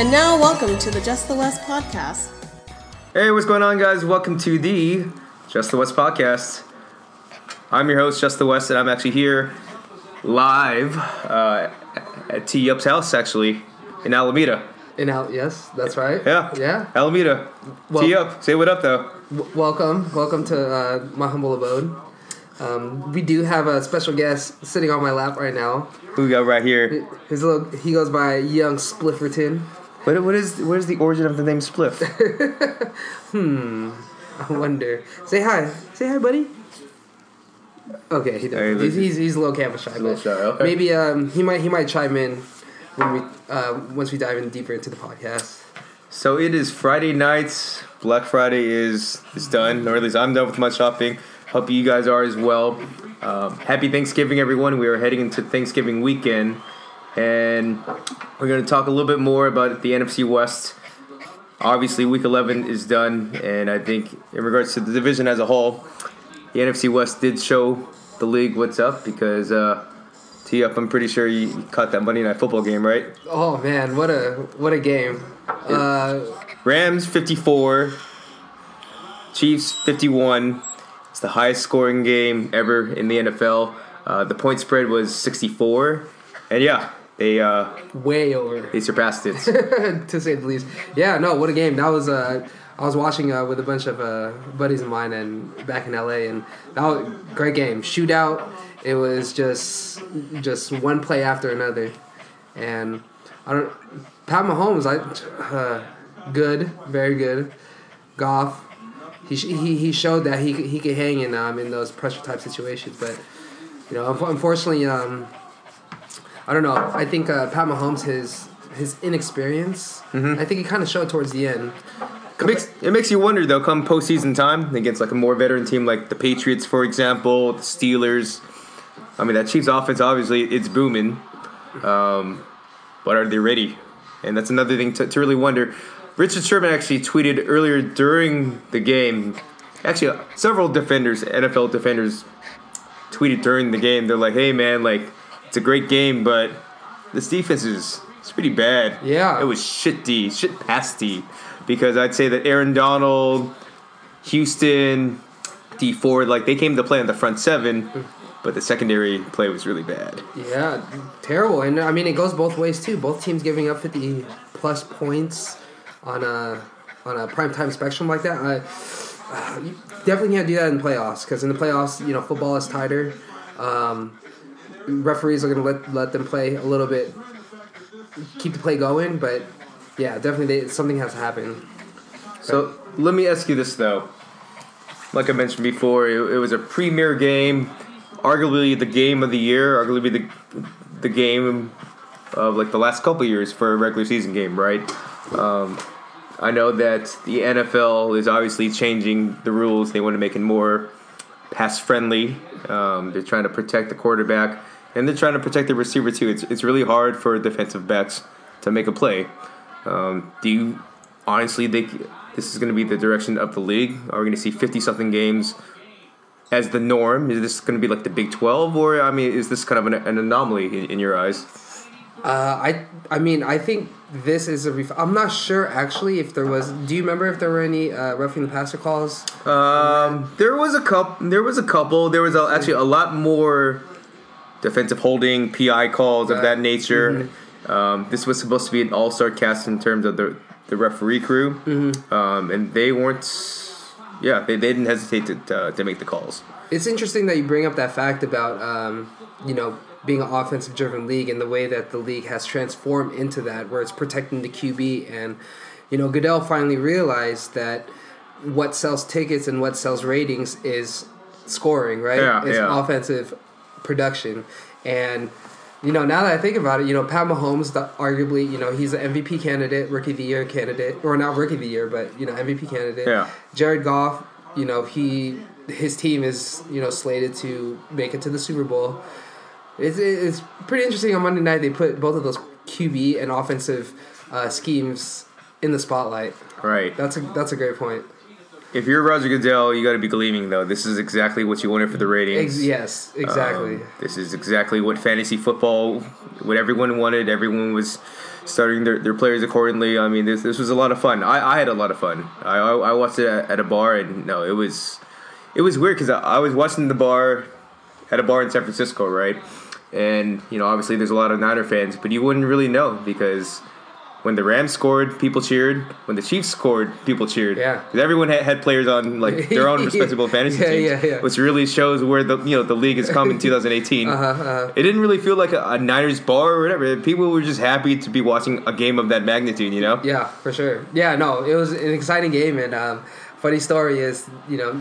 And now, welcome to the Just the West podcast. Hey, what's going on, guys? Welcome to the Just the West podcast. I'm your host, Just the West, and I'm actually here live uh, at T Up's house, actually, in Alameda. In Al- yes, that's right. Yeah. Yeah. Alameda. Well- T Up. Say what up, though. W- welcome, welcome to uh, my humble abode. Um, we do have a special guest sitting on my lap right now. Who we got right here? His little, he goes by Young Splifferton. What, what is what is the origin of the name Spliff? Hmm. I wonder. Say hi. Say hi, buddy. Okay, he Hey, does. He's, he's, he's a little camera shy. little but shy, okay. Maybe um, he might he might chime in when we uh, once we dive in deeper into the podcast. so it is Friday night. Black Friday is is done, or at least I'm done with my shopping. Hope you guys are as well. Um, happy Thanksgiving, everyone. We are heading into Thanksgiving weekend, and we're going to talk a little bit more about the NFC West. Obviously, Week 11 is done, and I think in regards to the division as a whole, the NFC West did show the league what's up because uh, T up. I'm pretty sure you you caught that Monday Night Football game, right? Oh man, what a what a game! Uh, Rams 54, Chiefs 51. It's the highest scoring game ever in the NFL. Uh, the point spread was 64, and yeah, they uh, way over. they surpassed it. to say the least. Yeah, no, what a game. That was uh I was watching uh, with a bunch of uh, buddies of mine and back in LA and that was a great game. Shootout. It was just just one play after another. And I don't Pat Mahomes, I uh, good, very good. Goff he, he he showed that he could- he could hang in um in those pressure type situations, but you know, unfortunately um I don't know. I think uh, Pat Mahomes, his his inexperience, I think he kind of showed towards the end. It makes it makes you wonder though. Come postseason time against like a more veteran team like the Patriots, for example, the Steelers. I mean that Chiefs offense obviously it's booming, um, but are they ready? And that's another thing to, to really wonder. Richard Sherman actually tweeted earlier during the game. Actually, uh, several defenders, NFL defenders, tweeted during the game. They're like, "Hey man, like it's a great game, but this defense is it's pretty bad. Yeah. it was shit D, shit past D, because I'd say that Aaron Donald, Houston, Dee Ford, like they came to play on the front seven, but the secondary play was really bad. Yeah, terrible. And I mean, it goes both ways too. Both teams giving up fifty plus points on a on a prime time spectrum like that. I, uh, you definitely can't do that in playoffs because in the playoffs, you know, football is tighter. Um, referees are going to let let them play a little bit, keep the play going. But yeah, definitely they, something has to happen. So let me ask you this though. Like I mentioned before, it, it was a premier game, arguably the game of the year, arguably the the game of like the last couple years for a regular season game, right? Um, I know that the NFL is obviously changing the rules. They want to make it more pass friendly. Um, they're trying to protect the quarterback and they're trying to protect the receiver too. It's it's really hard for defensive backs to make a play. Um, do you honestly think this is going to be the direction of the league? Are we going to see fifty something games as the norm? Is this going to be like the Big Twelve, or I mean, is this kind of an, an anomaly in, in your eyes? Uh, I I mean I think this is a ref- I'm not sure actually if there was. Do you remember if there were any uh, roughing the passer calls? Um, there was a couple. There was a couple. There was a, actually a lot more defensive holding, PI calls of that nature. Um, this was supposed to be an all-star cast in terms of the the referee crew, um, and they weren't. Yeah, they, they didn't hesitate to uh, to make the calls. It's interesting that you bring up that fact about um, you know being an offensive driven league and the way that the league has transformed into that, where it's protecting the QB and you know Goodell finally realized that what sells tickets and what sells ratings is scoring, right? Yeah, it's yeah. offensive production and. You know, now that I think about it, you know, Pat Mahomes, the, arguably, you know, he's an MVP candidate, Rookie of the Year candidate, or not Rookie of the Year, but you know, MVP candidate. Yeah. Jared Goff, you know, he his team is you know slated to make it to the Super Bowl. It's it's pretty interesting. On Monday night, they put both of those QB and offensive uh, schemes in the spotlight. Right. That's a that's a great point. If you're Roger Goodell, you got to be gleaming though. This is exactly what you wanted for the ratings. Ex- yes, exactly. Um, this is exactly what fantasy football, what everyone wanted. Everyone was starting their, their players accordingly. I mean, this this was a lot of fun. I, I had a lot of fun. I, I, I watched it at, at a bar, and no, it was it was weird because I, I was watching the bar at a bar in San Francisco, right? And you know, obviously, there's a lot of Niner fans, but you wouldn't really know because when the Rams scored, people cheered. When the Chiefs scored, people cheered. Yeah. everyone had, had players on like their own respectable fantasy Yeah, teams, yeah, yeah. which really shows where the you know the league has come in 2018. Uh-huh, uh-huh. It didn't really feel like a, a Niners bar or whatever. People were just happy to be watching a game of that magnitude. You know. Yeah, for sure. Yeah, no, it was an exciting game, and um, funny story is, you know,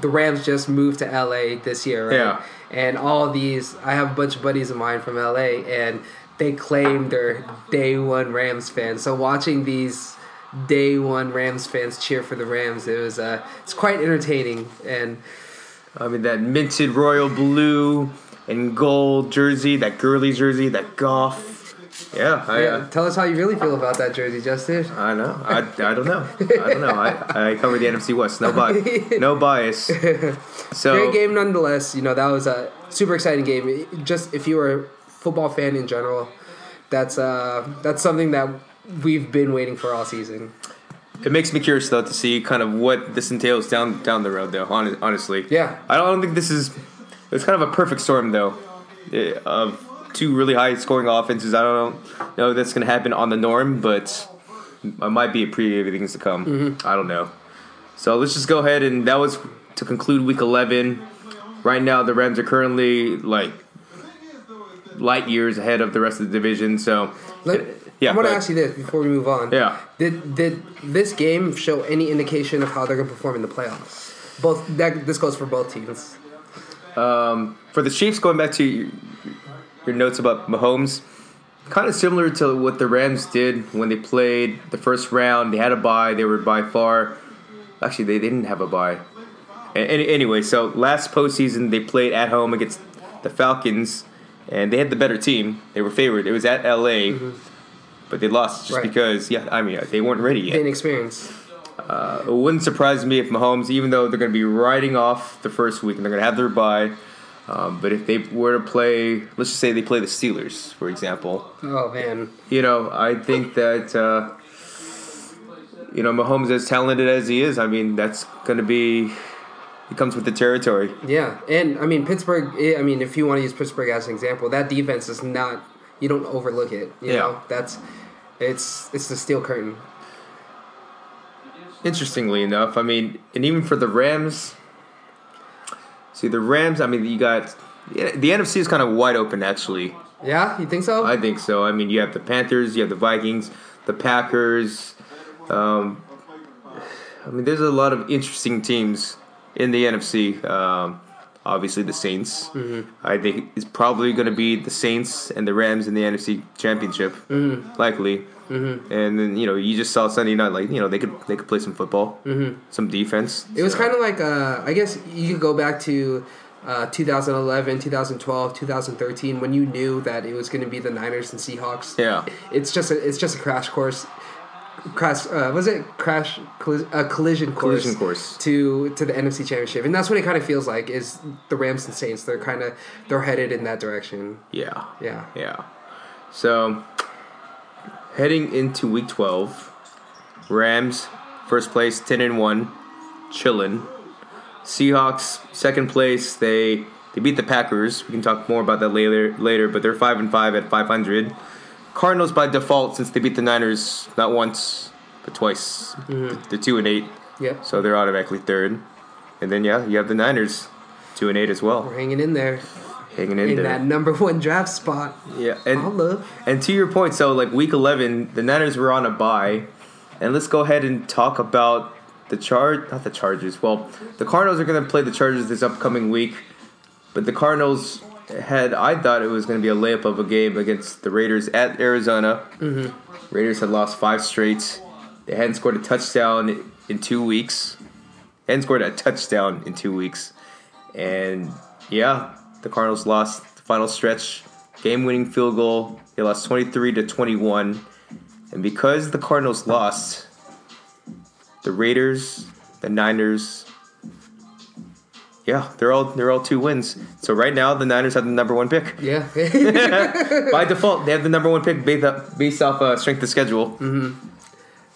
the Rams just moved to LA this year, right? Yeah. And all these, I have a bunch of buddies of mine from LA, and they claim they're day one Rams fans. So watching these day one Rams fans cheer for the Rams, it was uh, it's quite entertaining, and I mean that minted royal blue and gold jersey, that girly jersey, that Goff. Yeah, I, yeah, uh, tell us how you really feel about that jersey, Justin. I know. I, I don't know. I don't know. I, I cover the NFC West. No bias. No bias. So Great game nonetheless. You know that was a super exciting game. It- Just if you were a football fan in general, that's uh that's something that we've been waiting for all season. it makes me curious though to see kind of what this entails down down the road though. Honestly. Yeah. I don't think this is. It's kind of a perfect storm though, eh, of two really high scoring offenses. I don't know if that's going to happen on the norm, but it might be a preview of things to come. Mm-hmm. I don't know. So let's just go ahead and that was to conclude week eleven. Right now, the Rams are currently like light years ahead of the rest of the division. So Let, yeah, I want to ask you this before we move on. Yeah. Did did this game show any indication of how they're going to perform in the playoffs? Both that this goes for both teams. Um, for the Chiefs, going back to your, notes about Mahomes, kind of similar to what the Rams did when they played the first round. They had a bye. They were by far, actually, they didn't have a bye. Anyway, so last postseason they played at home against the Falcons, and they had the better team. They were favored. It was at LA, mm-hmm. but they lost just Right. because, yeah, I mean, they weren't ready yet. Inexperience. Uh, it wouldn't surprise me if Mahomes, even though they're going to be riding off the first week and they're going to have their bye, um, but if they were to play, let's just say they play the Steelers, for example, Oh man. you know, I think that, uh, you know, Mahomes, as talented as he is, I mean, that's going to be, he comes with the territory. Yeah, and I mean Pittsburgh. eh, I mean, if you want to use Pittsburgh as an example, that defense is not. You don't overlook it. You Yeah. know, that's it's it's the steel curtain. Interestingly enough, I mean, and even for the Rams, see, the Rams, I mean, you got, the NFC is kind of wide open, actually. Yeah, you think so? I think so. I mean, you have the Panthers, you have the Vikings, the Packers. Um, I mean, there's a lot of interesting teams in the NFC. Um, obviously, the Saints. I think it's probably going to be the Saints and the Rams in the NFC Championship, likely. Mm-hmm. And then you know, you just saw Sunday night, like you know, they could they could play some football, mm-hmm. some defense. it was kind of like uh, I guess you could go back to uh, 2011, 2012, 2013 when you knew that it was going to be the Niners and Seahawks. yeah. It's just a it's just a crash course. Crash uh, was it crash colli- a collision course Collision course. to to the NFC Championship, and that's what it kind of feels like. Is the Rams and Saints? They're kind of they're headed in that direction. Yeah. Yeah. Yeah. So, heading into week 12, Rams, first place, 10 and 1, chillin'. Seahawks, second place, they they beat the Packers. We can talk more about that later, later but they're 5 and 5 at 500. Cardinals by default since they beat the Niners not once, but twice. Mm-hmm. They're 2 and 8, Yeah. so they're automatically third. And then, yeah, you have the Niners, 2 and 8 as well, We're hanging in there hanging in, there. in there. that number one draft spot. yeah, and love. and to your point, so like week eleven, the Niners were on a bye, and let's go ahead and talk about the charge, not the Chargers. Well, the Cardinals are going to play the Chargers this upcoming week, but the Cardinals had I thought it was going to be a layup of a game against the Raiders at Arizona. Mm-hmm. Raiders had lost five straight. They hadn't scored a touchdown in two weeks. They hadn't scored a touchdown in two weeks, and yeah, the Cardinals lost the final stretch, game-winning field goal. They lost twenty-three to twenty-one, and because the Cardinals lost, the Raiders, the Niners, yeah, they're all they're all two wins. So right now the Niners have the number one pick Yeah. by default. They have the number one pick based off, based off uh, strength of schedule.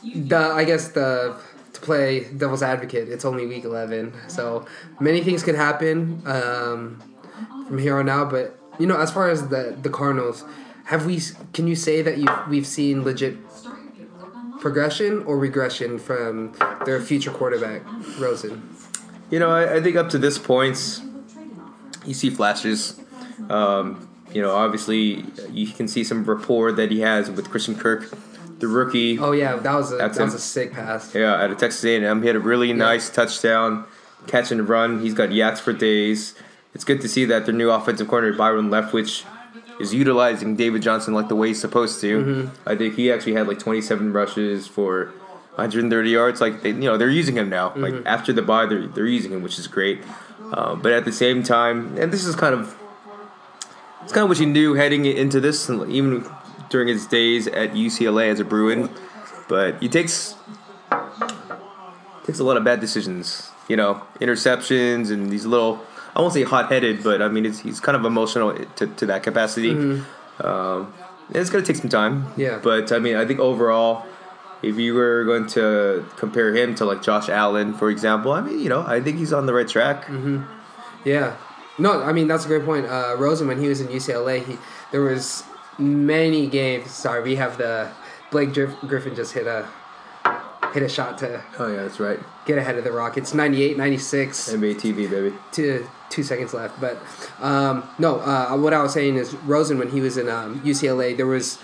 the I guess the to play devil's advocate, it's only week eleven, so many things could happen um, from here on out. But you know, as far as the the Cardinals, have we? Can you say that you we've seen legit progression or regression from their future quarterback, Rosen? You know, I, I think up to this point, you see flashes. Um, you know, obviously you can see some rapport that he has with Christian Kirk, the rookie. Oh yeah, that was a that was a sick pass. Yeah, out of Texas A&M, he had a really nice touchdown, catch and run. He's got YACs for days. It's good to see that their new offensive coordinator Byron Leftwich is utilizing David Johnson like the way he's supposed to. I think he actually had like 27 rushes for 130 yards. Like they, you know, they're using him now. Like after the bye, they're they're using him, which is great. Um, but at the same time, and this is kind of it's kind of what you knew heading into this, and even during his days at UCLA as a Bruin. But he takes takes a lot of bad decisions. You know, interceptions and these little. I won't say hot headed, but I mean it's, he's kind of emotional to, to that capacity. Um, and it's gonna take some time. Yeah. But I mean, I think overall, if you were going to compare him to like Josh Allen, for example, I mean, you know, I think he's on the right track. Yeah. No, I mean that's a great point. Uh, Rosen, when he was in UCLA, he there was many games. Sorry, we have the Blake Griff- Griffin just hit a hit a shot to Oh yeah, that's right. get ahead of the Rockets. 98, 96 NBA TV baby. to two seconds left. But um, no, uh, what I was saying is Rosen when he was in um, UCLA, there was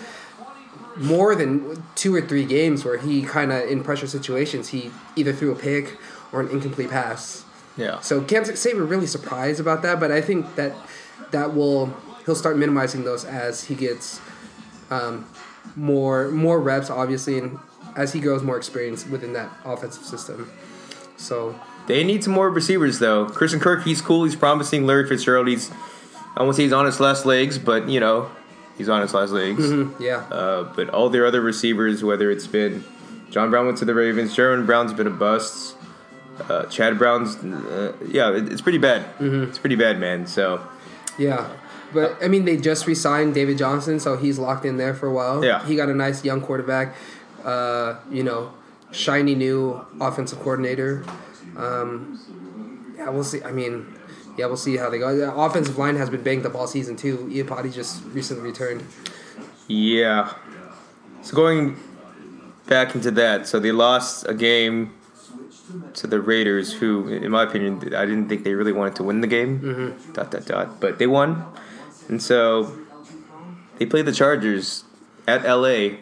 more than two or three games where he kind of in pressure situations he either threw a pick or an incomplete pass. Yeah. So can't say we're really surprised about that, but I think that that will he'll start minimizing those as he gets um, more more reps, obviously, and as he grows more experience within that offensive system. So They need some more receivers though. Christian Kirk, he's cool. He's promising. Larry Fitzgerald, he's I won't say he's on his last legs, but you know, he's on his last legs. yeah, Uh, but all their other receivers, whether it's been John Brown went to the Ravens, Jaron Brown's been a bust. Uh, Chad Brown's, uh, yeah, it, it's pretty bad. It's pretty bad, man. So yeah. But I mean, they just re-signed David Johnson, so he's locked in there for a while. Yeah. he got a nice young quarterback. Uh, you know, shiny new offensive coordinator. Um, yeah, we'll see. I mean, yeah, we'll see how they go. The offensive line has been banged up all season too. Iupati just recently returned. yeah. So going back into that, so they lost a game to the Raiders, who, in my opinion, I didn't think they really wanted to win the game. Mm-hmm. Dot dot dot. But they won, and so they played the Chargers at LA.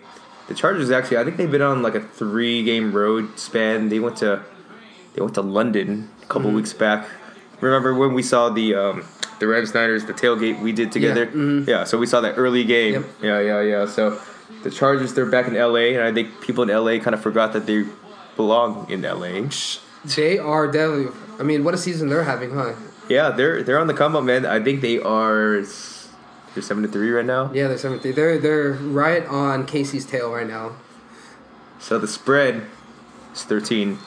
The Chargers actually, I think they've been on like a three-game road span. They went to they went to London a couple weeks back. Remember when we saw the um, the Rams Niners the tailgate we did together? Yeah, Yeah. so we saw that early game. Yep. Yeah, yeah, yeah. So the Chargers they're back in LA, and I think people in LA kind of forgot that they belong in LA. They are definitely. I mean, what a season they're having, huh? Yeah, they're they're on the come up, man. I think they are they're seven to three right now. Yeah, they're seventh. They're they're right on KC's tail right now. So the spread is thirteen.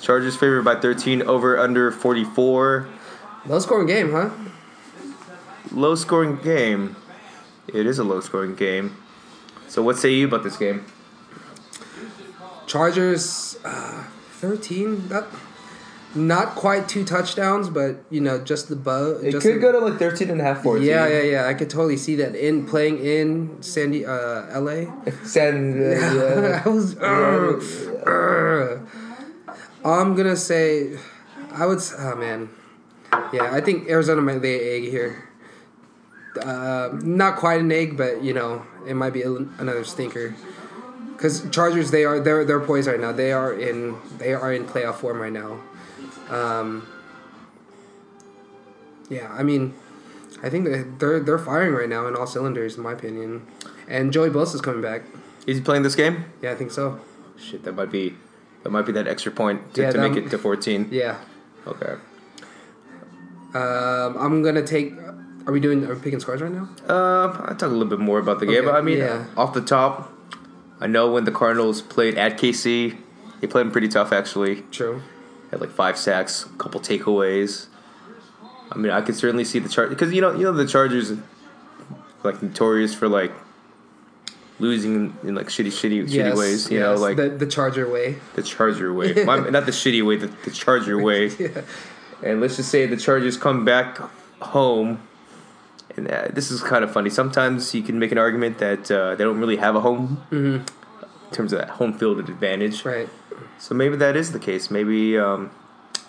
Chargers favored by thirteen over under forty four. Low scoring game, huh? Low scoring game. It is a low scoring game. So what say you about this game? Chargers, uh, thirteen. Not, not quite two touchdowns, but you know, just the bow. just the- to like 13 and a half, 14. Yeah, yeah, yeah. I could totally see that in playing in Sandy, uh, L.A. Send, I was. Urgh, urgh. I'm gonna say, I would. Oh man, yeah. I think Arizona might lay an egg here. Uh, not quite an egg, but you know, it might be a, another stinker. Because Chargers, they are they're they're poised right now. They are in they are in playoff form right now. Um, yeah, I mean, I think that they're they're firing right now in all cylinders, in my opinion. And Joey Bosa's coming back. Is he playing this game? Yeah, I think so. Shit, that might be that might be that extra point to, Yeah, to make it to 14. Yeah. Okay. Um, I'm gonna take. Are we doing? Are we picking scores right now? Uh, I'll talk a little bit more about the game. But I mean, yeah. off the top, I know when the Cardinals played at KC, they played them pretty tough actually. True. Had like five sacks, a couple takeaways. I mean, I could certainly see the Chargers because you know, you know, the Chargers like notorious for like losing in like shitty, shitty, shitty ways. You know, like the, the Charger way. the Charger way, My, not the shitty way, the, the Charger way. Yeah. And let's just say the Chargers come back home. And uh, this is kind of funny. Sometimes you can make an argument that uh, they don't really have a home in terms of that home field advantage. Right. So maybe that is the case. Maybe um,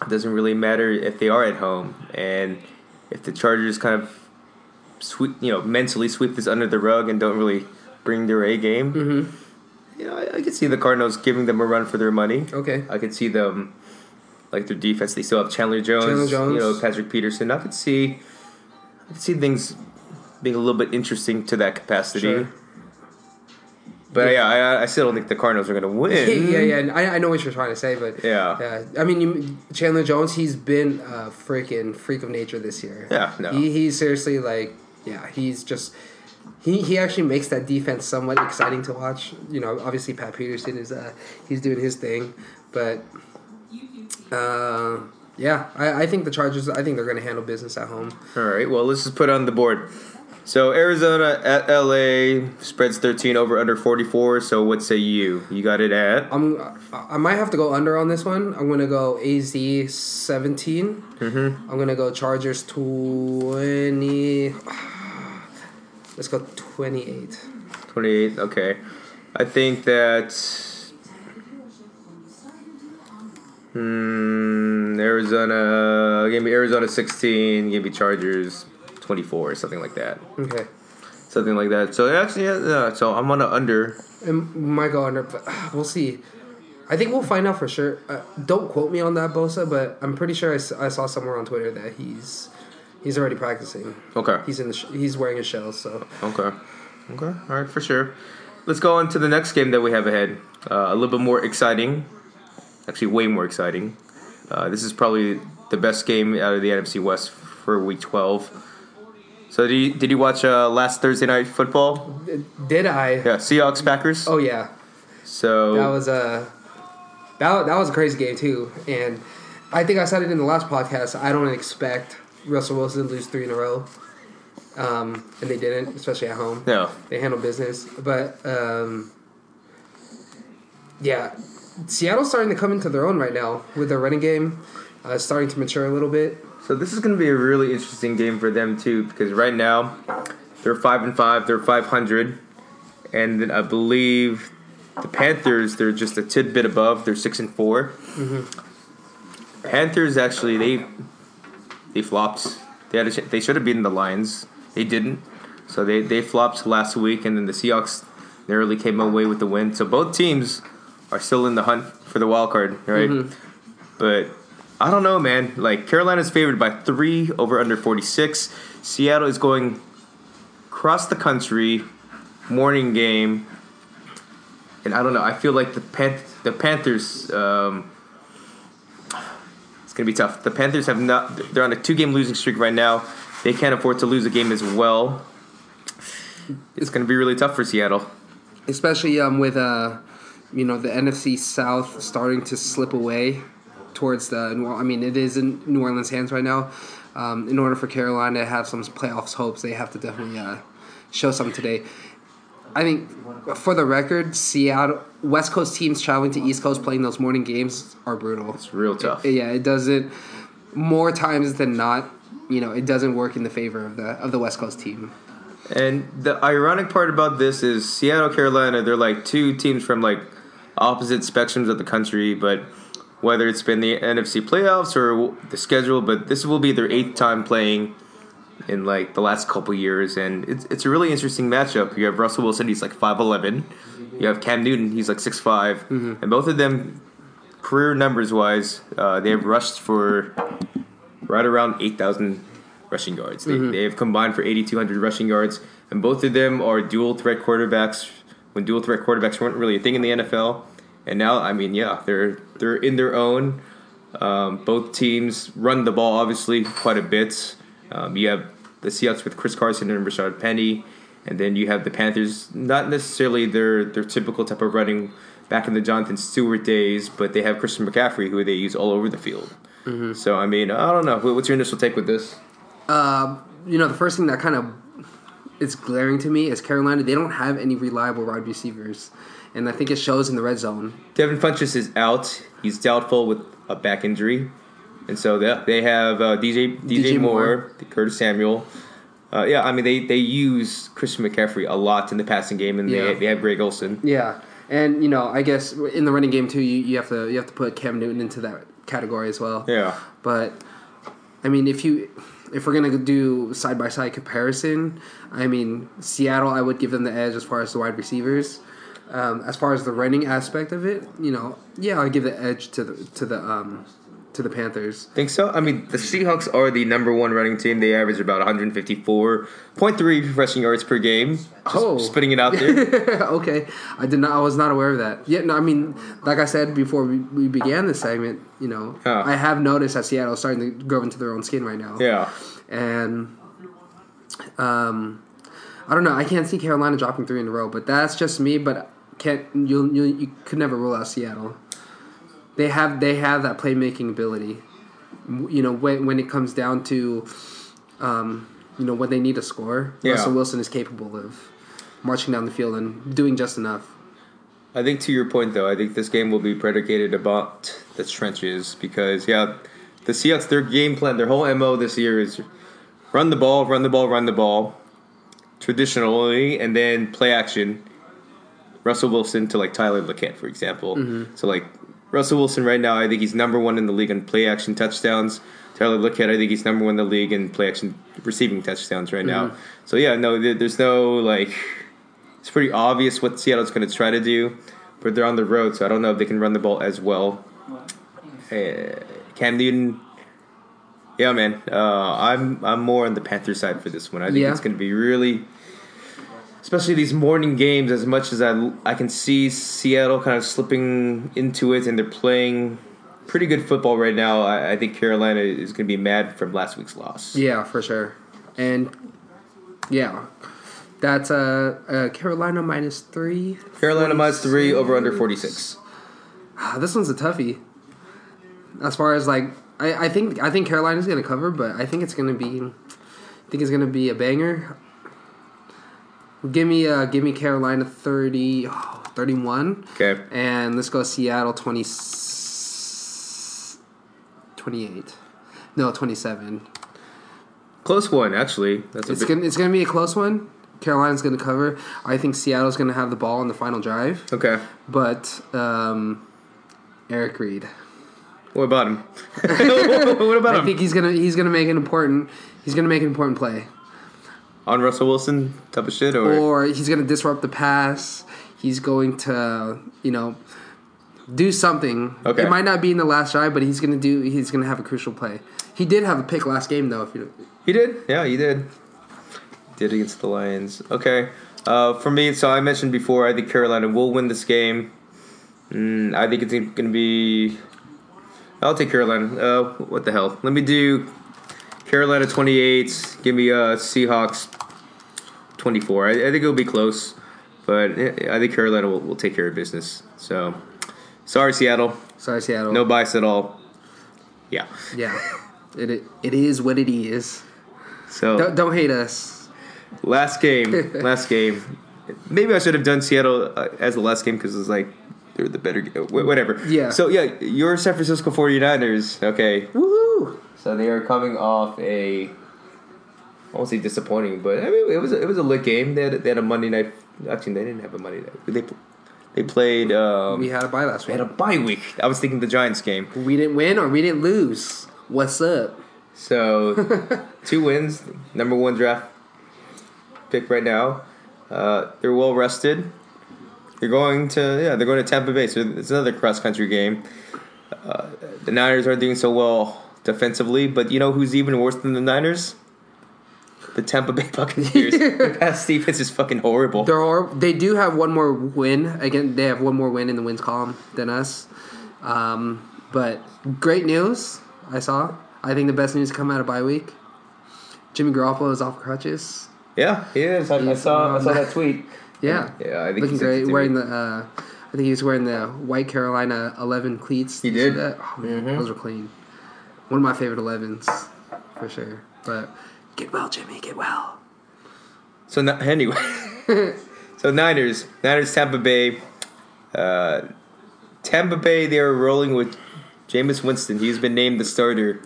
it doesn't really matter if they are at home, and if the Chargers kind of sweep, you know, mentally sweep this under the rug and don't really bring their A game. Mm-hmm. You know, I, I could see the Cardinals giving them a run for their money. Okay. I could see them like their defense. They still have Chandler Jones, Chandler Jones. you know, Patrick Peterson. I could see, I could see things being a little bit interesting to that capacity. Sure. But yeah, I, I still don't think the Cardinals are going to win. yeah, yeah. I, I know what you're trying to say, but Yeah. yeah. I mean, you, Chandler Jones, he's been a freaking freak of nature this year. Yeah, no. He, he's seriously like, yeah, he's just. He, he actually makes that defense somewhat exciting to watch. You know, obviously Pat Peterson is uh he's doing his thing, but uh, yeah, I, I think the Chargers. I think they're going to handle business at home. All right. Well, let's just put on the board. So Arizona at LA spreads 13 over under 44. So what say you? You got it at I'm I might have to go under on this one. I'm gonna go AZ 17. Mm-hmm. I'm gonna go Chargers 20. Let's go 28. 28. Okay. I think that hmm, Arizona give me Arizona 16, give me Chargers 24 something like that. Okay. Something like that. So actually yeah, yeah, so I'm on a under. And might go under, but we'll see. I think we'll find out for sure. Uh, don't quote me on that, Bosa, but I'm pretty sure I saw somewhere on Twitter that he's he's already practicing. Okay. He's in the sh- he's wearing his shells, so Okay. Okay. All right, for sure. Let's go on to the next game that we have ahead. Uh, a little bit more exciting. Actually, way more exciting. Uh, this is probably the best game out of the NFC West for Week 12. So, did you, did you watch uh, last Thursday night football? did I? Yeah, Seahawks Packers. Oh yeah, So that was a that, that was a crazy game too, and I think I said it in the last podcast. I don't expect Russell Wilson lose three in a row, um, and they didn't, especially at home. no, They handled business, but um, yeah, Seattle's starting to come into their own right now with their running game, uh, starting to mature a little bit. So this is going to be a really interesting game for them too, because right now they're five and five, they're five hundred, and then I believe the Panthers they're just a tidbit above, they're six and 4 Panthers actually they they flopped. They had a, they should have beaten the Lions, they didn't. So they they flopped last week, and then the Seahawks narrowly came away with the win. So both teams are still in the hunt for the wild card, right? But I don't know, man. Like Carolina's favored by three over under forty six. Seattle is going across the country, morning game, and I don't know. I feel like the Pan- the Panthers. Um, it's gonna be tough. The Panthers have not. They're on a two game losing streak right now. They can't afford to lose a game as well. It's gonna be really tough for Seattle. especially um, with uh, you know the NFC South starting to slip away towards the. I mean, it is in New Orleans' hands right now. Um, in order for Carolina to have some playoffs hopes, they have to definitely uh, show something today. I think, for the record, Seattle West Coast teams traveling to East Coast playing those morning games are brutal. It's real tough. Yeah, it doesn't. More times than not, you know, it doesn't work in the favor of the of the West Coast team. And the ironic part about this is Seattle, Carolina, they're like two teams from like opposite spectrums of the country, but whether it's been the NFC playoffs or the schedule, but this will be their eighth time playing in like the last couple years, and it's it's a really interesting matchup. You have Russell Wilson, he's like five eleven. You have Cam Newton, he's like six five. and both of them, career numbers wise, uh, they have rushed for right around 8,000 rushing yards. They, they have combined for 8,200 rushing yards, and both of them are dual threat quarterbacks. When dual threat quarterbacks weren't really a thing in the NFL, and now I mean, yeah, they're they're in their own. Um, both teams run the ball obviously quite a bit. Um, you have the Seahawks with Chris Carson and Rashaad Penny, and then you have the Panthers. Not necessarily their their typical type of running back in the Jonathan Stewart days, but they have Christian McCaffrey who they use all over the field. So I mean, I don't know. What's your initial take with this? Uh, you know, the first thing that kind of is glaring to me is Carolina. They don't have any reliable wide receivers, and I think it shows in the red zone. Devin Funchess is out. He's doubtful with a back injury, and so they, they have uh, DJ DJ, DJ Moore, Moore. Curtis Samuel. Uh, yeah, I mean they, they use Christian McCaffrey a lot in the passing game, and Yeah. they they have Greg Olsen. Yeah, and you know, I guess in the running game too, you, you have to you have to put Cam Newton into that category as well. Yeah, But I mean, if you if we're gonna do side by side comparison, I mean, Seattle, I would give them the edge as far as the wide receivers. Um, as far as the running aspect of it, you know, yeah, I give the edge to the to the um, to the Panthers. think so. I mean the Seahawks are the number one running team. They average about 154.3 rushing yards per game. Just Oh. spitting it out there. okay, I did not. I was not aware of that. Yeah, no, I mean, like I said before we, we began this segment, you know, Huh. I have noticed that Seattle is starting to grow into their own skin right now. yeah, and um, I don't know. I can't see Carolina dropping three in a row, but that's just me. But can't you you you could never rule out Seattle. They have they have that playmaking ability. You know when when it comes down to, um, you know when they need a score, Yeah. Russell Wilson is capable of marching down the field and doing just enough. I think to your point though, I think this game will be predicated about the trenches because yeah, the Seahawks their game plan, their whole mo this year is run the ball, run the ball, run the ball, traditionally, and then play action. Russell Wilson to like Tyler Lockett, for example. So like Russell Wilson right now, I think he's number one in the league in play action touchdowns. Tyler Lockett, I think he's number one in the league in play action receiving touchdowns right now. So yeah, no, there's no like it's pretty obvious what Seattle's going to try to do, but they're on the road, so I don't know if they can run the ball as well. Uh, Cam Newton, yeah, man, uh, I'm I'm more on the Panther side for this one. I think Yeah. it's going to be really, especially these morning games. As much as I I can see Seattle kind of slipping into it, and they're playing pretty good football right now. I, I think Carolina is going to be mad from last week's loss. Yeah, for sure. And yeah, that's uh, uh Carolina minus three. Carolina minus three over under forty six. Ah, this one's a toughie. As far as like, I, I think I think Carolina's gonna cover, but I think it's gonna be, I think it's gonna be a banger. Give me uh, give me Carolina 30, oh, 31. Okay. and let's go Seattle 20, 28. No, twenty seven. Close one, actually. That's a It's bit, gonna it's gonna be a close one. Carolina's gonna cover. I think Seattle's gonna have the ball on the final drive, okay. but um, Eric Reid. What about him? what about I him? think he's gonna he's gonna make an important he's gonna make an important play, On Russell Wilson type of shit, or, or he's gonna disrupt the pass. He's going to you know do something. Okay. It might not be in the last drive, but he's gonna do he's gonna have a crucial play. He did have a pick last game though. If you he did? Yeah, he did. Did against the Lions. Okay. Uh, for me, so I mentioned before, I think Carolina will win this game. Mm, I think it's going to be. I'll take Carolina. Uh, what the hell? Let me do Carolina 28. Give me uh, Seahawks 24. I, I think it'll be close, but I think Carolina will, will take care of business. So, sorry, Seattle. sorry Seattle. No bias at all. Yeah. Yeah. It it, it is what it is. So Don't, don't hate us. last game, last game. Maybe I should have done Seattle uh, as the last game because it's like they're the better. wh- Whatever. Yeah. So yeah, your San Francisco 49ers. Okay. Woohoo! So they are coming off a. I won't say disappointing, but I mean it was a, it was a lit game. They had, they had a Monday night. Actually, they didn't have a Monday night. They they played. Um, We had a bye last week. had a bye week. I was thinking the Giants game. We didn't win or we didn't lose. What's up? So two wins, number one draft pick right now. Uh, they're well rested. They're going to yeah, they're going to Tampa Bay. So it's another cross country game. Uh, the Niners aren't doing so well defensively, but you know who's even worse than the Niners? The Tampa Bay Buccaneers. Their pass defense is fucking horrible. There are they do have one more win again. They have one more win in the wins column than us. Um, but great news I saw. I think the best news to come out of bye week. Jimmy Garoppolo is off crutches. Yeah, he is. I, I saw I saw that tweet. Yeah, Yeah, I think looking great. Wearing the, uh, I think he was wearing the white Carolina eleven cleats. He Did you see did? that? Oh, man, Mhm. Those were clean. One of my favorite elevens, for sure. But Get well, Jimmy. Get well. So no, anyway, so Niners, Niners, Tampa Bay, uh, Tampa Bay. They are rolling with Jameis Winston. He's been named the starter.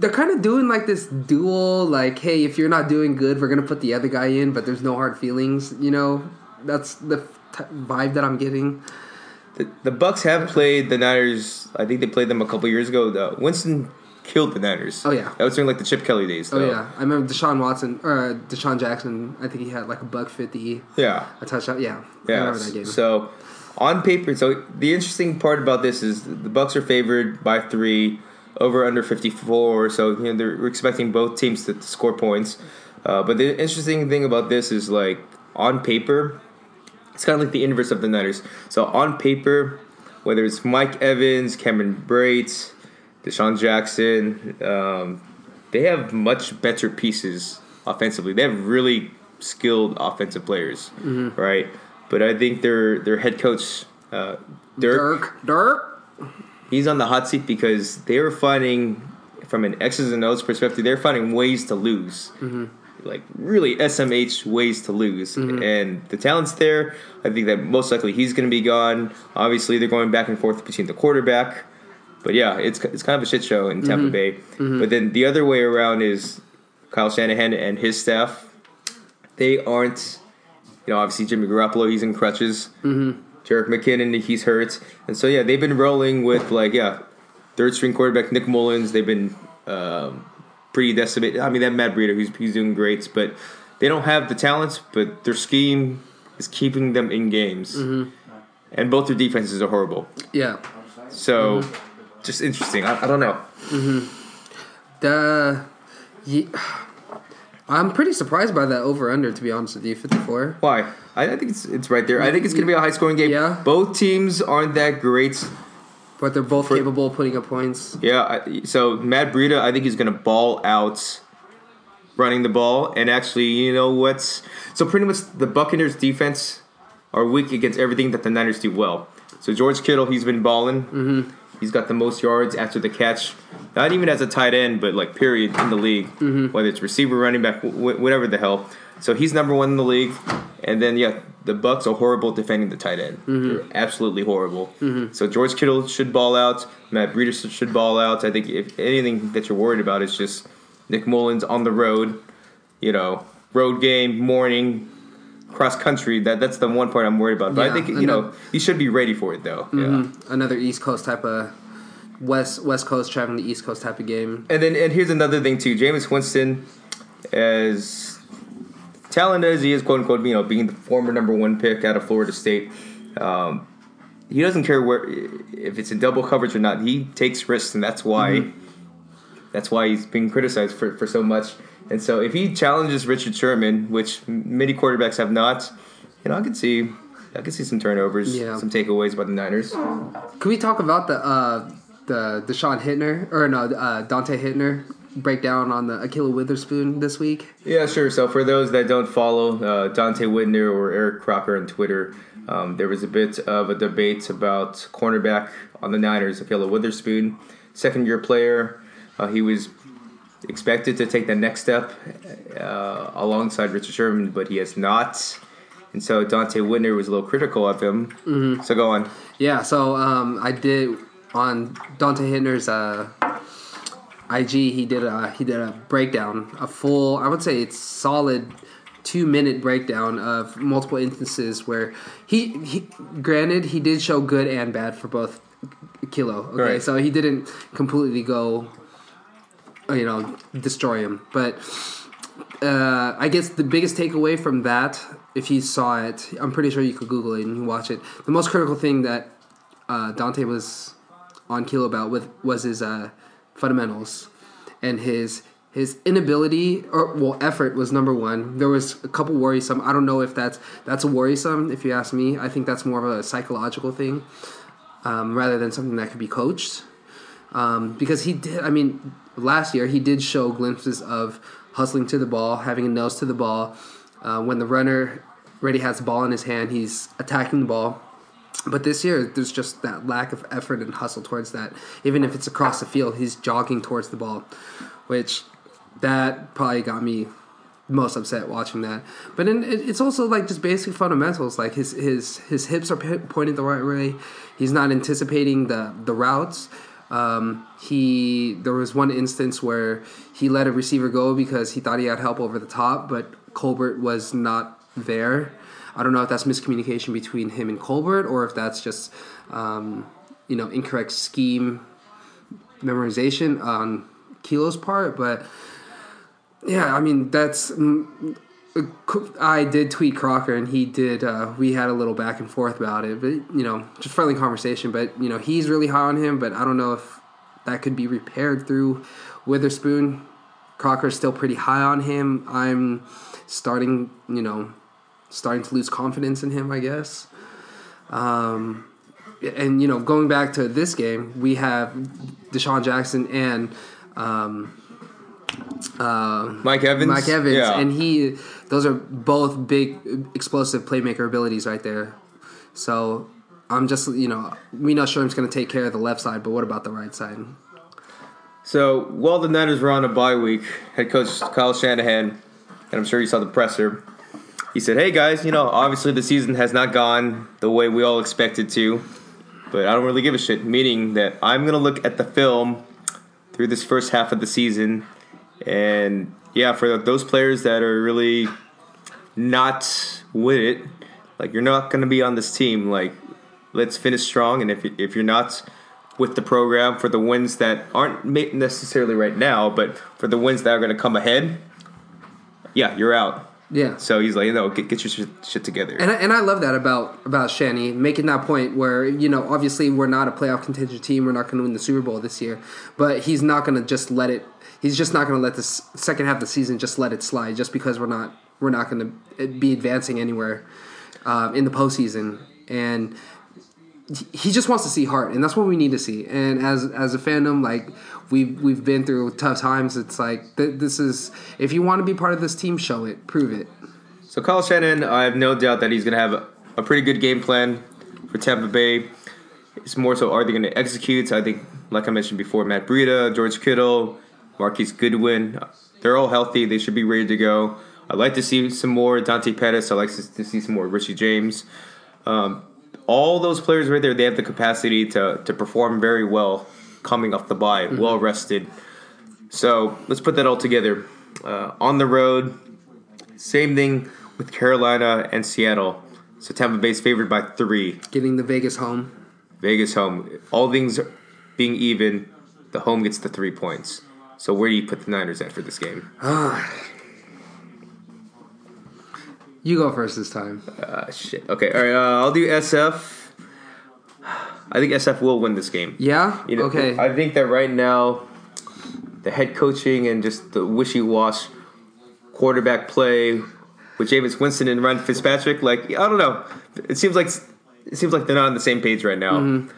They're kind of doing like this dual, like, hey, if you're not doing good, we're gonna put the other guy in, but there's no hard feelings. You know, that's the t- vibe that I'm getting. The, the Bucks have played the Niners. I think they played them a couple years ago. Though. Winston killed the Niners. Oh, yeah. that was during like the Chip Kelly days. Oh yeah, I remember Deshaun Watson or uh, DeSean Jackson. I think he had like a buck fifty, yeah. a touchdown. Yeah, I Yeah. remember that game. So on paper, so the interesting part about this is the Bucks are favored by three, over under fifty four. So you know they're we're expecting both teams to, to score points. Uh, but the interesting thing about this is like on paper, it's kind of like the inverse of the Niners. So on paper, whether it's Mike Evans, Cameron Brates, DeSean Jackson, um, they have much better pieces offensively. They have really skilled offensive players, right? But I think their their head coach uh, Dirk, Dirk, Dirk. he's on the hot seat because they were finding, from an X's and O's perspective, they're finding ways to lose. Like really SMH ways to lose, and the talent's there. I think that most likely he's going to be gone. Obviously, they're going back and forth between the quarterback, but yeah, it's it's kind of a shit show in Tampa Bay. But then the other way around is Kyle Shanahan and his staff. They aren't, you know, obviously Jimmy Garoppolo, he's in crutches. Mm-hmm. Jerick McKinnon, he's hurt, and so yeah, they've been rolling with like yeah, third string quarterback Nick Mullens. They've been um, pretty decimated. I mean, that Matt Breida, he's he's doing great, but they don't have the talents, But their scheme is keeping them in games, mm-hmm. and both their defenses are horrible. Yeah, So, mm-hmm. just interesting. I, I don't know. Mm-hmm. the. Ye- I'm pretty surprised by that over under. To be honest with you, fifty four. Why? I, I think it's it's right there. I think it's going to be a high scoring game. Yeah. Both teams aren't that great. But they're both capable of putting up points. Yeah. I, so Matt Breida, I think he's going to ball out running the ball. And actually, you know what's so pretty much the Buccaneers defense are weak against everything that the Niners do well. So George Kittle, he's been balling. Mm-hmm. He's got the most yards after the catch, not even as a tight end, but like period in the league, whether it's receiver, running back, wh- whatever the hell. So he's number one in the league. And then yeah, the Bucks are horrible defending the tight end. They're absolutely horrible. So George Kittle should ball out. Matt Breida should- ball out. I think if anything that you're worried about is just Nick Mullens on the road. You know, road game, morning, cross country. That that's the one part I'm worried about. But I think you know he should be ready for it though. Mm-hmm. Another East Coast type of West West Coast traveling to East Coast type of game. And then and here's another thing too. Jameis Winston, as talented as he is, quote unquote, you know, being the former number one pick out of Florida State, um, he doesn't care where if it's in double coverage or not. He takes risks, and that's why that's why he's being criticized for, for so much. And so if he challenges Richard Sherman, which many quarterbacks have not, you know, I could see. I could see some turnovers, Yeah. some takeaways by the Niners. Can we talk about the uh, the Deshaun Hittner or no uh, Dante Hittner breakdown on the Ahkello Witherspoon this week? Yeah, sure. So for those that don't follow uh, Donte Whitner or Eric Crocker on Twitter, um, there was a bit of a debate about cornerback on the Niners, Ahkello Witherspoon, second year player. Uh, he was expected to take the next step uh, alongside Richard Sherman, but he has not. And so Donte Whitner was a little critical of him. So go on. Yeah, so um, I did on Dante Hittner's uh, IG. He did a he did a breakdown, a full. I would say it's solid two minute breakdown of multiple instances where he, he granted he did show good and bad for both Kilo. Okay, Right. so he didn't completely go, you know, destroy him, but. Uh, I guess the biggest takeaway from that, if you saw it, I'm pretty sure you could Google it and you watch it. The most critical thing that uh, Dante was on Kilo about with was his uh, fundamentals and his his inability or well effort was number one. There was a couple worrisome. I don't know if that's that's a worrisome. If you ask me, I think that's more of a psychological thing um, rather than something that could be coached. Um, because he did. I mean, last year he did show glimpses of hustling to the ball, having a nose to the ball. Uh, when the runner already has the ball in his hand, he's attacking the ball. But this year, there's just that lack of effort and hustle towards that. Even if it's across the field, he's jogging towards the ball, which that probably got me most upset watching that. But then it, it's also like just basic fundamentals. Like his his his hips are pointed the right way. He's not anticipating the the routes. Um, he there was one instance where he let a receiver go because he thought he had help over the top, but Colbert was not there. I don't know if that's miscommunication between him and Colbert or if that's just um, you know incorrect scheme memorization on Kilo's part, but yeah, I mean that's. mm, I did tweet Crocker, and he did. Uh, we had a little back and forth about it, but you know, just friendly conversation. But you know, he's really high on him, but I don't know if that could be repaired through Witherspoon. Crocker's still pretty high on him. I'm starting, you know, starting to lose confidence in him. I guess. Um, and you know, going back to this game, we have DeSean Jackson and um, uh, Mike Evans. Mike Evans, Yeah. and he. Those are both big explosive playmaker abilities right there. So I'm just you know we know Sherm's going to take care of the left side, but what about the right side? So while the Niners were on a bye week, head coach Kyle Shanahan, and I'm sure you saw the presser, he said, "Hey guys, you know, obviously the season has not gone the way we all expected to, but I don't really give a shit." Meaning that I'm gonna look at the film through this first half of the season, and yeah, for those players that are really not with it, like you're not gonna be on this team. Like, let's finish strong, and if if you're not with the program for the wins that aren't necessarily right now, but for the wins that are going to come ahead, yeah, you're out. Yeah. So he's like, you know, get, get your shit, shit together. And I, and I love that about about Shanny making that point where you know obviously we're not a playoff contingent team we're not going to win the Super Bowl this year but he's not going to just let it he's just not going to let the second half of the season just let it slide just because we're not we're not going to be advancing anywhere um, in the postseason and he- just wants to see heart and that's what we need to see and as as a fandom like we've we've been through tough times it's like th- this is if you want to be part of this team show it prove it So Kyle Shanahan, I have no doubt that he's going to have a, pretty good game plan for Tampa Bay. It's more so are they going to execute? I think, like I mentioned before, Matt Breida, George Kittle, Marquise Goodwin, they're all healthy. They should be ready to go. I'd like to see some more Dante Pettis. I'd like to see some more Richie James. Um, all those players right there, they have the capacity to, to perform very well coming off the bye, well rested. So let's put that all together. Uh, on the road, same thing with Carolina and Seattle. So Tampa Bay's favored by three. getting the Vegas home Vegas home. All things being even, the home gets the three points. So where do you put the Niners at for this game? You go first this time. Uh, shit. Okay. All right. Uh, I'll do SF. I think SF will win this game. Yeah. You know, okay. I think that right now, the head coaching and just the wishy-wash quarterback play with Jameis Winston and Ryan Fitzpatrick, like I don't know, it seems like it seems like they're not on the same page right now. Mm-hmm.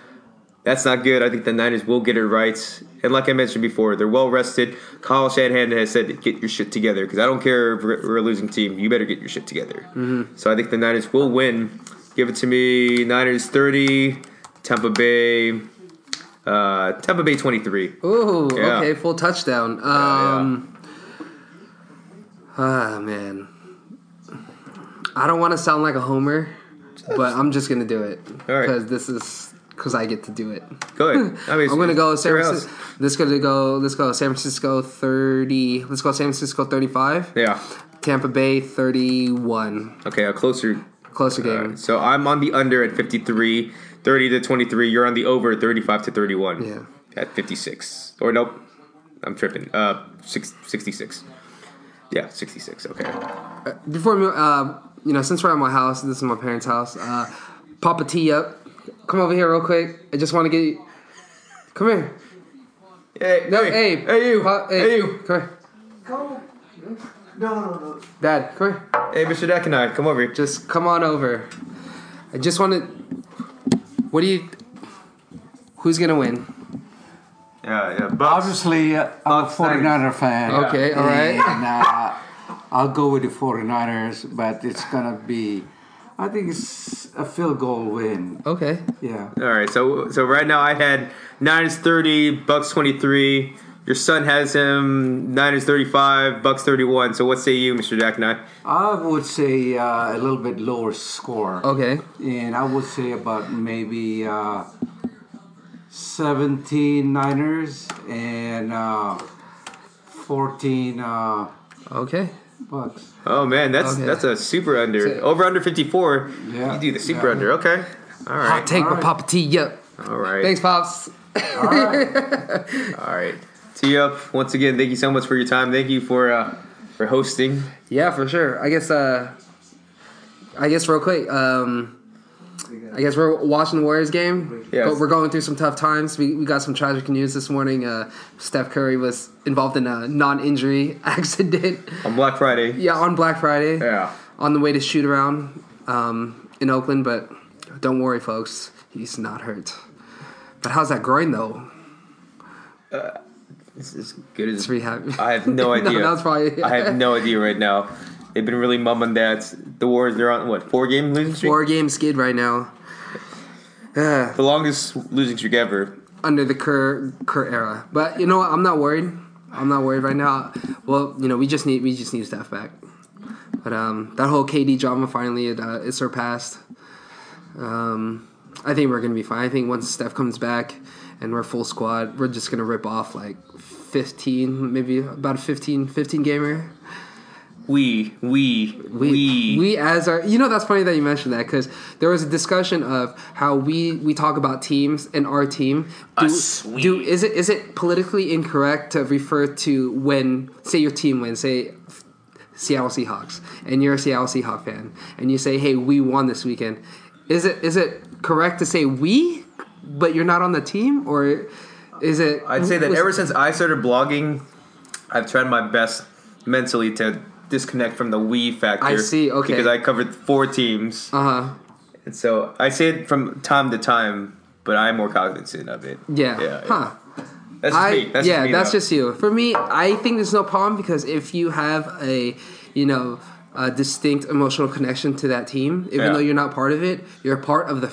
That's not good. I think the Niners will get it right. And like I mentioned before, they're well rested. Kyle Shanahan has said, "Get your shit together," because I don't care if we're a losing team. You better get your shit together. Mm-hmm. So I think the Niners will win. Give it to me. Niners thirty, Tampa Bay. Uh, Tampa Bay twenty three. Ooh. Yeah. Okay. Full touchdown. yeah. Um. Ah man. I don't want to sound like a homer, but I'm just gonna do it All right. because this is because I get to do it. Go ahead. I mean, I'm gonna go San Francisco. Let's go to go. Let's go San Francisco thirty. Let's go San Francisco thirty-five. Yeah. Tampa Bay thirty-one. Okay. A closer. Closer game. Alright, so I'm on the under at 53, 30 to 23. You're on the over 35 to 31. Yeah. At 56. Or nope. I'm tripping. Uh, six, 66. Yeah, 66. Okay. Before we, uh, you know, since we're at my house, this is my parents' house. Uh, Papa T up. Come over here real quick. I just want to get you. Come here. Hey, No, hey, hey, you, Pa- hey, hey, you, Come here, Go. No, no, no. Dad. Come here. hey, Mr. Dekanai, come over here. Just come on over. I just want to. What do you? Who's gonna win? Yeah, yeah. Bucks. Obviously, uh, I'm a Bucks, 49er fan. Okay, all right. And uh, I'll go with the 49ers, but it's going to be, I think it's a field goal win. Okay. Yeah. All right, so so right now I had Niners 30, Bucks 23, your son has him Niners 35, Bucks 31. So what say you, Mr. Jack Knight? I would say uh, a little bit lower score. Okay. And I would say about maybe uh, 17 Niners and uh, 14 uh, Okay. Bucks. Oh man, that's Okay. that's a super under. So- over under 54. Yeah. You do the super Yeah. under. Okay. all right. Hot right. take All with right. Papa T. Yep. All right. Thanks, pops. All right. All right. Tee up once again. Thank you so much for your time. Thank you for uh, for hosting. Yeah, for sure. I guess. Uh, I guess real quick. Um, I guess we're watching the Warriors game, Yes. but we're going through some tough times. We, we got some tragic news this morning. Uh, Steph Curry was involved in a non-injury accident. On Black Friday. Yeah, on Black Friday. Yeah. On the way to shoot around um, in Oakland, but don't worry, folks. He's not hurt. But how's that groin though? It's as good as It's rehab. I have no idea. no, that's probably. I have no idea right now. They've been really mumming that the Warriors. They're on what four game losing streak? Four game skid right now. Uh, The longest losing streak ever. under the Kerr Kerr era. But you know what? I'm not worried. I'm not worried right now. Well, you know, we just need we just need Steph back. But um, that whole KD drama finally it, uh, it surpassed. Um, I think we're gonna be fine. I think once Steph comes back and we're full squad, we're just gonna rip off like 15, maybe about a 15, 15 gamer. We we we, we. as our you know that's funny that you mentioned that because there was a discussion of how we we talk about teams and our team. Do, Us, we. do is it is it politically incorrect to refer to when say your team wins say Seattle Seahawks and you're a Seattle Seahawk fan and you say hey we won this weekend. Is it is it correct to say we but you're not on the team or is it I'd say that was- ever since I started blogging, I've tried my best mentally to disconnect from the we factor. I see, okay. Because I covered four teams, uh-huh and so I say it from time to time, but I'm more cognizant of it. yeah, yeah. huh That's just I, me. That's yeah, just me, that's though. just you. For me, I think there's no problem because if you have a, you know, a distinct emotional connection to that team, even Yeah. though you're not part of it, you're part of the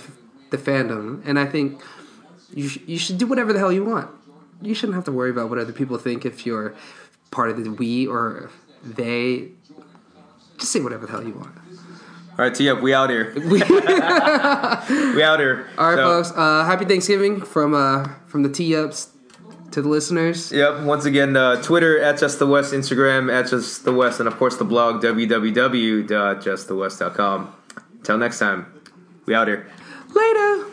the fandom, and I think you sh- you should do whatever the hell you want. You shouldn't have to worry about what other people think if you're part of the we or they. Just say whatever the hell you want. All right, T up. We out here. We- out here. All right, So, folks. Uh, happy Thanksgiving from uh, from the T ups to the listeners. Yep. Once again, uh, Twitter at Just the West, Instagram at Just the West, and of course the blog www.justthewest.com. Until next time, we out here. Later.